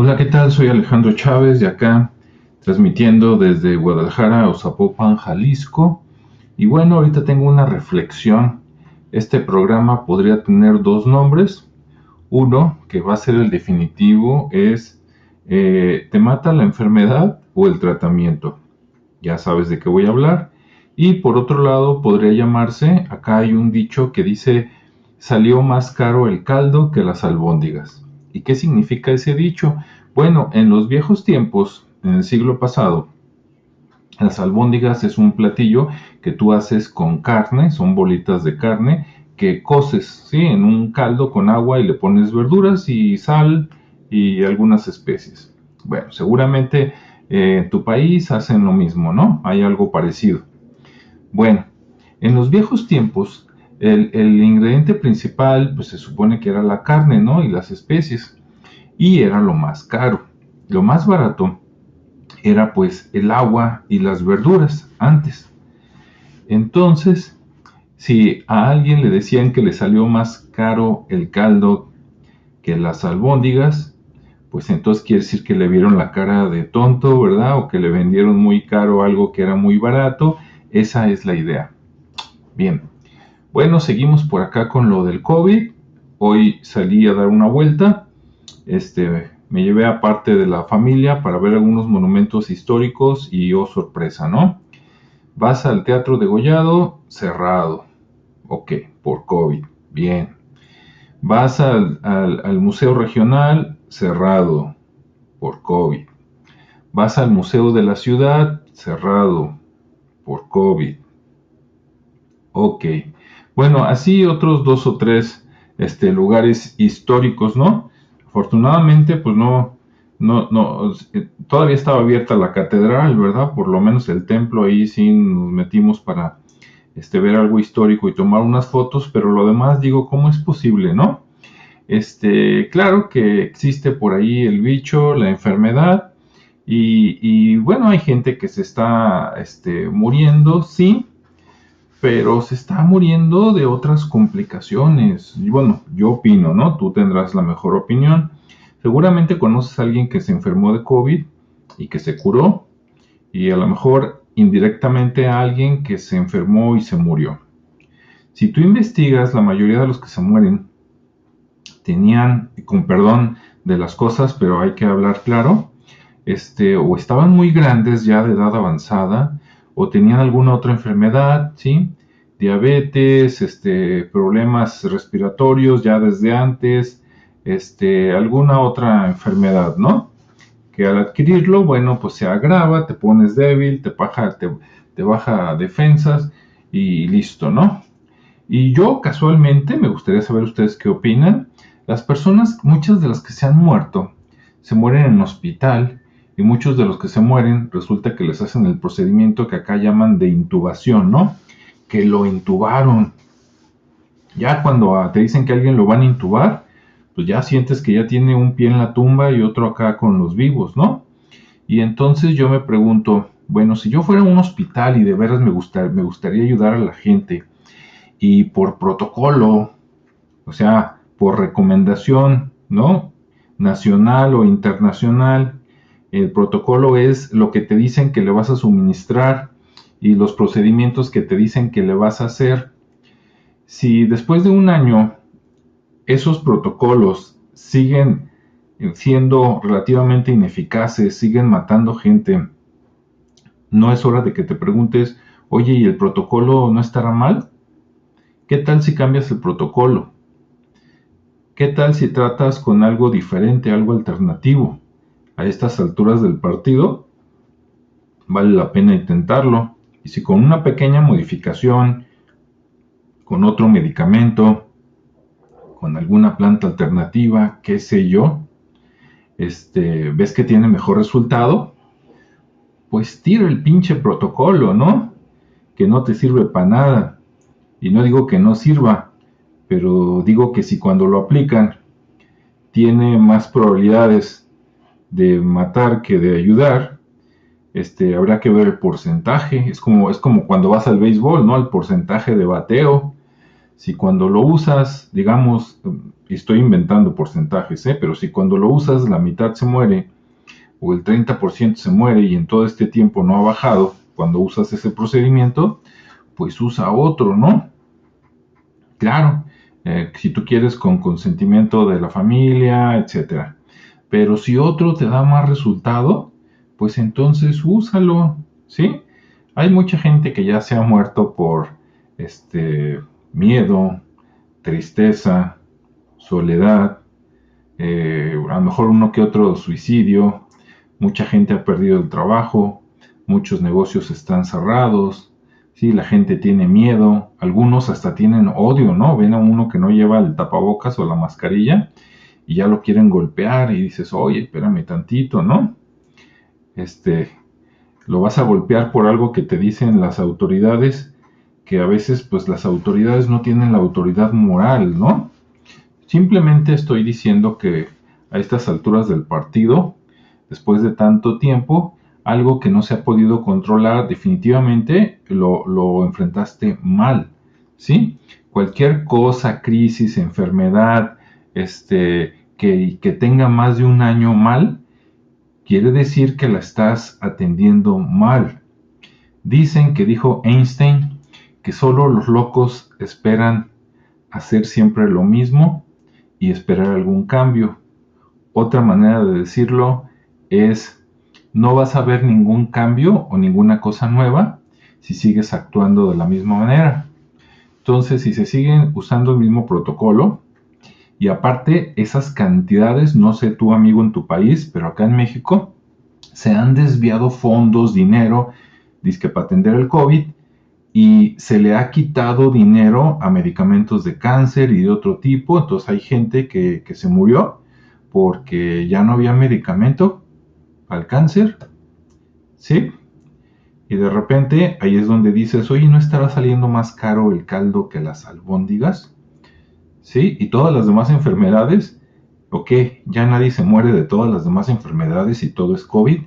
Hola, ¿qué tal? Soy Alejandro Chávez de acá, transmitiendo desde Guadalajara o Zapopan, Jalisco. Y bueno, ahorita tengo una reflexión. Este programa podría tener dos nombres. Uno, que va a ser el definitivo, es eh, ¿te mata la enfermedad o el tratamiento? Ya sabes de qué voy a hablar. Y por otro lado, podría llamarse, acá hay un dicho que dice, salió más caro el caldo que las albóndigas. ¿Y qué significa ese dicho? Bueno, en los viejos tiempos, en el siglo pasado, las albóndigas es un platillo que tú haces con carne, son bolitas de carne que coces, ¿sí? En un caldo con agua y le pones verduras y sal y algunas especies. Bueno, seguramente eh, en tu país hacen lo mismo, ¿no? Hay algo parecido. Bueno, en los viejos tiempos el, ingrediente principal, pues se supone que era la carne, ¿no? Y las especies. Y era lo más caro. Lo más barato era pues el agua y las verduras antes. Entonces, si a alguien le decían que le salió más caro el caldo que las albóndigas, pues entonces quiere decir que le vieron la cara de tonto, ¿verdad? O que le vendieron muy caro algo que era muy barato. Esa es la idea. Bien, bueno, seguimos por acá con lo del COVID. Hoy salí a dar una vuelta. Este, me llevé a parte de la familia para ver algunos monumentos históricos y oh sorpresa, ¿no? Vas al Teatro de Gollado, cerrado. Ok, por COVID. Bien. Vas al, al Museo Regional, cerrado por COVID. Vas al Museo de la Ciudad, cerrado por COVID. Ok. Bueno, así otros dos o tres este, lugares históricos, ¿no? Afortunadamente, pues no, no, no, eh, todavía estaba abierta la catedral, ¿verdad? Por lo menos el templo ahí sí nos metimos para este, ver algo histórico y tomar unas fotos, pero lo demás digo, ¿cómo es posible, no? Este, claro que existe por ahí el bicho, la enfermedad, y, bueno, hay gente que se está este, muriendo, sí, pero se está muriendo de otras complicaciones. Y bueno, yo opino, ¿no? Tú tendrás la mejor opinión. Seguramente conoces a alguien que se enfermó de COVID y que se curó, y a lo mejor indirectamente a alguien que se enfermó y se murió. Si tú investigas, la mayoría de los que se mueren tenían, con perdón de las cosas, pero hay que hablar claro, este, o estaban muy grandes ya de edad avanzada, o tenían alguna otra enfermedad, ¿sí? Diabetes, este, problemas respiratorios ya desde antes, este, alguna otra enfermedad, ¿no? Que al adquirirlo, bueno, pues se agrava, te pones débil, te baja, te, te baja defensas y listo, ¿no? Y yo casualmente, me gustaría saber ustedes qué opinan, las personas, muchas de las que se han muerto, se mueren en hospital y muchos de los que se mueren resulta que les hacen el procedimiento que acá llaman de intubación, ¿no? Que lo intubaron. Ya cuando ah, te dicen que alguien lo van a intubar, pues ya sientes que ya tiene un pie en la tumba y otro acá con los vivos, ¿no? Y entonces yo me pregunto, bueno, si yo fuera a un hospital y de veras me, me gustaría ayudar a la gente y por protocolo, o sea, por recomendación, ¿no? Nacional o internacional, el protocolo es lo que te dicen que le vas a suministrar y los procedimientos que te dicen que le vas a hacer. Si después de un año esos protocolos siguen siendo relativamente ineficaces, siguen matando gente, no es hora de que te preguntes, oye, ¿y el protocolo no estará mal? ¿Qué tal si cambias el protocolo? ¿Qué tal si tratas con algo diferente, algo alternativo? A estas alturas del partido, vale la pena intentarlo. Y si con una pequeña modificación, con otro medicamento, con alguna planta alternativa, qué sé yo, este, ves que tiene mejor resultado, pues tira el pinche protocolo, ¿no? Que no te sirve para nada. Y no digo que no sirva, pero digo que si cuando lo aplican tiene más probabilidades de matar que de ayudar, este, habrá que ver el porcentaje. Es como, es como cuando vas al béisbol, ¿no? El porcentaje de bateo. Si cuando lo usas, digamos, estoy inventando porcentajes, ¿eh? pero si cuando lo usas la mitad se muere o el 30% se muere y en todo este tiempo no ha bajado, cuando usas ese procedimiento, pues usa otro, ¿no? Claro, eh, si tú quieres con consentimiento de la familia, etcétera. Pero si otro te da más resultado, pues entonces úsalo, ¿sí? Hay mucha gente que ya se ha muerto por este miedo, tristeza, soledad, eh, a lo mejor uno que otro suicidio, mucha gente ha perdido el trabajo, muchos negocios están cerrados, ¿sí? la gente tiene miedo, algunos hasta tienen odio, ¿no? Ven a uno que no lleva el tapabocas o la mascarilla y ya lo quieren golpear y dices, oye, espérame tantito, ¿no? Este, lo vas a golpear por algo que te dicen las autoridades, que a veces pues las autoridades no tienen la autoridad moral, ¿no? Simplemente estoy diciendo que a estas alturas del partido, después de tanto tiempo, algo que no se ha podido controlar definitivamente lo, enfrentaste mal, ¿sí? Cualquier cosa, crisis, enfermedad, este, que, tenga más de un año mal, quiere decir que la estás atendiendo mal. Dicen que dijo Einstein que solo los locos esperan hacer siempre lo mismo y esperar algún cambio. Otra manera de decirlo es no vas a ver ningún cambio o ninguna cosa nueva si sigues actuando de la misma manera. Entonces, si se siguen usando el mismo protocolo, y aparte esas cantidades, no sé tu amigo en tu país, pero acá en México, se han desviado fondos, dinero, disque para atender el COVID, y se le ha quitado dinero a medicamentos de cáncer y de otro tipo. Entonces hay gente que, se murió porque ya no había medicamento al cáncer. ¿Sí? Y de repente ahí es donde dices, oye, ¿no estará saliendo más caro el caldo que las albóndigas? ¿Sí? Y todas las demás enfermedades, ok, ya nadie se muere de todas las demás enfermedades y todo es COVID.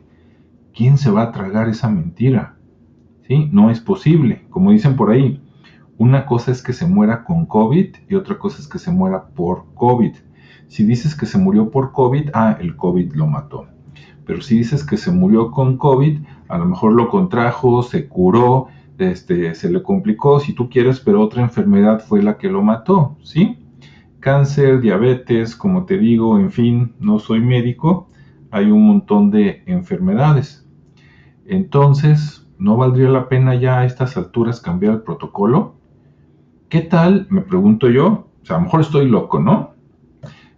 ¿Quién se va a tragar esa mentira? No es posible. Como dicen por ahí, una cosa es que se muera con COVID y otra cosa es que se muera por COVID. Si dices que se murió por COVID, ah, el COVID lo mató. Pero si dices que se murió con COVID, a lo mejor lo contrajo, se curó, este, se le complicó, si tú quieres, pero otra enfermedad fue la que lo mató, ¿sí? Cáncer, diabetes, como te digo, en fin, no soy médico, hay un montón de enfermedades. Entonces, ¿no valdría la pena ya a estas alturas cambiar el protocolo? ¿Qué tal? Me pregunto yo. O sea, a lo mejor estoy loco, ¿no?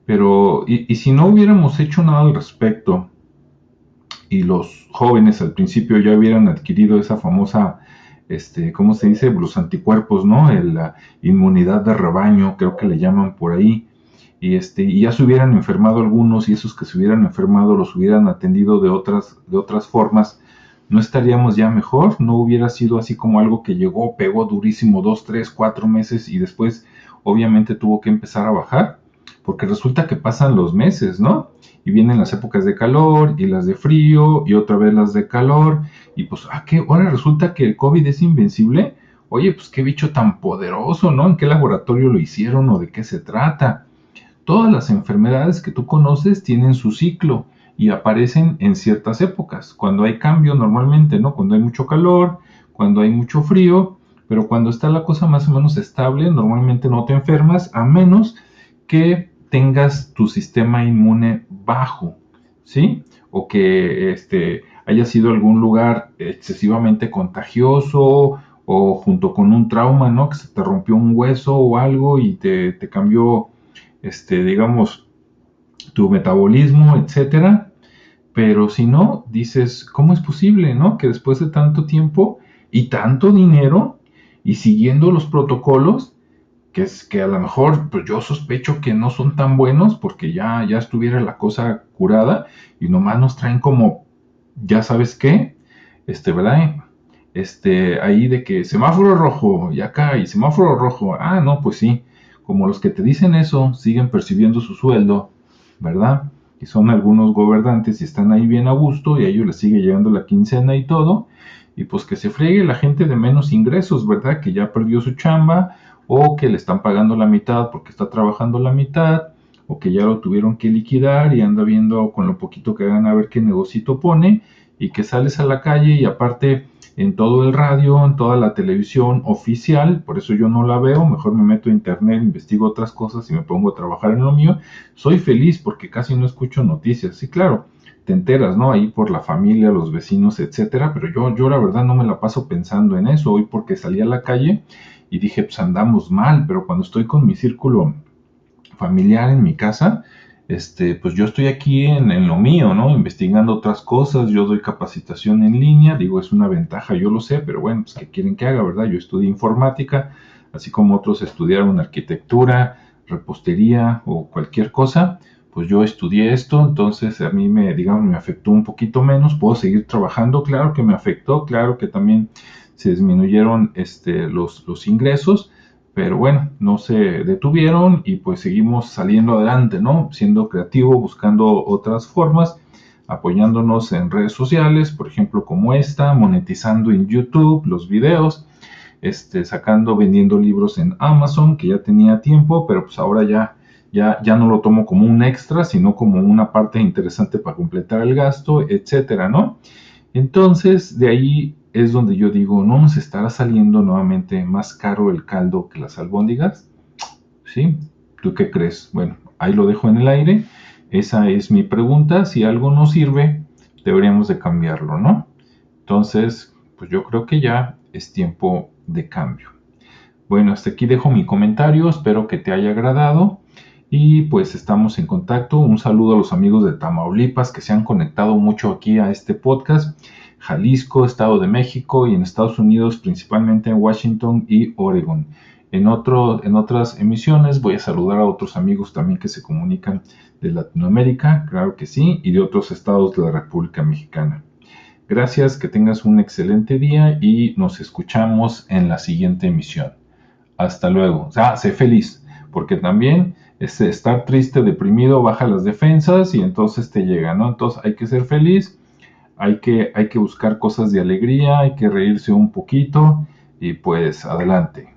Pero, y, si no hubiéramos hecho nada al respecto y los jóvenes al principio ya hubieran adquirido esa famosa, este, ¿cómo se dice? Los anticuerpos, ¿no? la inmunidad de rebaño, creo que le llaman por ahí. Y, este, y ya se hubieran enfermado algunos y esos que se hubieran enfermado los hubieran atendido de otras, de otras formas, ¿no estaríamos ya mejor? ¿No hubiera sido así como algo que llegó, pegó durísimo dos, tres, cuatro meses y después obviamente tuvo que empezar a bajar? Porque resulta que pasan los meses, ¿no? Y vienen las épocas de calor y las de frío y otra vez las de calor y pues, ¿a qué? Ahora resulta que el COVID es invencible. Oye, pues qué bicho tan poderoso, ¿no? ¿En qué laboratorio lo hicieron o de qué se trata? Todas las enfermedades que tú conoces tienen su ciclo y aparecen en ciertas épocas, cuando hay cambio normalmente, ¿no? Cuando hay mucho calor, cuando hay mucho frío, pero cuando está la cosa más o menos estable, normalmente no te enfermas, a menos que tengas tu sistema inmune bajo, ¿sí? O que este, haya sido algún lugar excesivamente contagioso o junto con un trauma, ¿no? Que se te rompió un hueso o algo y te, te cambió, este, digamos, tu metabolismo, etcétera. Pero si no, dices, ¿cómo es posible, no? Que después de tanto tiempo y tanto dinero y siguiendo los protocolos, que es que a lo mejor pues yo sospecho que no son tan buenos porque ya, ya estuviera la cosa curada y nomás nos traen como, ya sabes qué, este, ¿verdad? Este, ahí de que semáforo rojo y acá y semáforo rojo, ah, no, pues sí, como los que te dicen eso siguen percibiendo su sueldo, ¿verdad? Y son algunos gobernantes y están ahí bien a gusto y a ellos les sigue llegando la quincena y todo. Y pues que se friegue la gente de menos ingresos, ¿verdad? Que ya perdió su chamba o que le están pagando la mitad porque está trabajando la mitad, o que ya lo tuvieron que liquidar y anda viendo con lo poquito que gana a ver qué negocito pone, y que sales a la calle y aparte en todo el radio, en toda la televisión oficial, por eso yo no la veo, mejor me meto a internet, investigo otras cosas y me pongo a trabajar en lo mío. Soy feliz porque casi no escucho noticias. Sí, claro, te enteras, ¿no? Ahí por la familia, los vecinos, etcétera, pero yo, yo la verdad no me la paso pensando en eso hoy porque salí a la calle y dije, pues andamos mal, pero cuando estoy con mi círculo familiar en mi casa, este, pues yo estoy aquí en, lo mío, ¿no? Investigando otras cosas, yo doy capacitación en línea, digo, es una ventaja, yo lo sé, pero bueno, pues ¿qué quieren que haga, verdad? Yo estudié informática, así como otros estudiaron arquitectura, repostería o cualquier cosa, pues yo estudié esto, entonces a mí me, digamos, me afectó un poquito menos, puedo seguir trabajando, claro que me afectó, claro que también se disminuyeron este, los, ingresos, pero bueno, no se detuvieron y pues seguimos saliendo adelante, ¿no? Siendo creativo, buscando otras formas, apoyándonos en redes sociales, por ejemplo como esta, monetizando en YouTube los videos, este, sacando, vendiendo libros en Amazon, que ya tenía tiempo, pero pues ahora ya, ya, ya no lo tomo como un extra, sino como una parte interesante para completar el gasto, etcétera, ¿no? Entonces, de ahí es donde yo digo, ¿no nos estará saliendo nuevamente más caro el caldo que las albóndigas? ¿Sí? ¿Tú qué crees? Bueno, ahí lo dejo en el aire. Esa es mi pregunta. Si algo no sirve, deberíamos de cambiarlo, ¿no? Entonces, pues yo creo que ya es tiempo de cambio. Bueno, hasta aquí dejo mi comentario. Espero que te haya agradado. Y pues estamos en contacto. Un saludo a los amigos de Tamaulipas que se han conectado mucho aquí a este podcast. Jalisco, Estado de México y en Estados Unidos, principalmente en Washington y Oregon. En, otro, en otras emisiones voy a saludar a otros amigos también que se comunican de Latinoamérica, claro que sí, y de otros estados de la República Mexicana. Gracias, que tengas un excelente día y nos escuchamos en la siguiente emisión. Hasta luego. Sea, sé feliz, porque también este, estar triste, deprimido, baja las defensas y entonces te llega, ¿no? Entonces hay que ser feliz hay que, hay que buscar cosas de alegría, hay que reírse un poquito y pues adelante.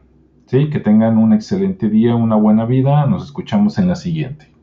¿Sí? Que tengan un excelente día, una buena vida. Nos escuchamos en la siguiente.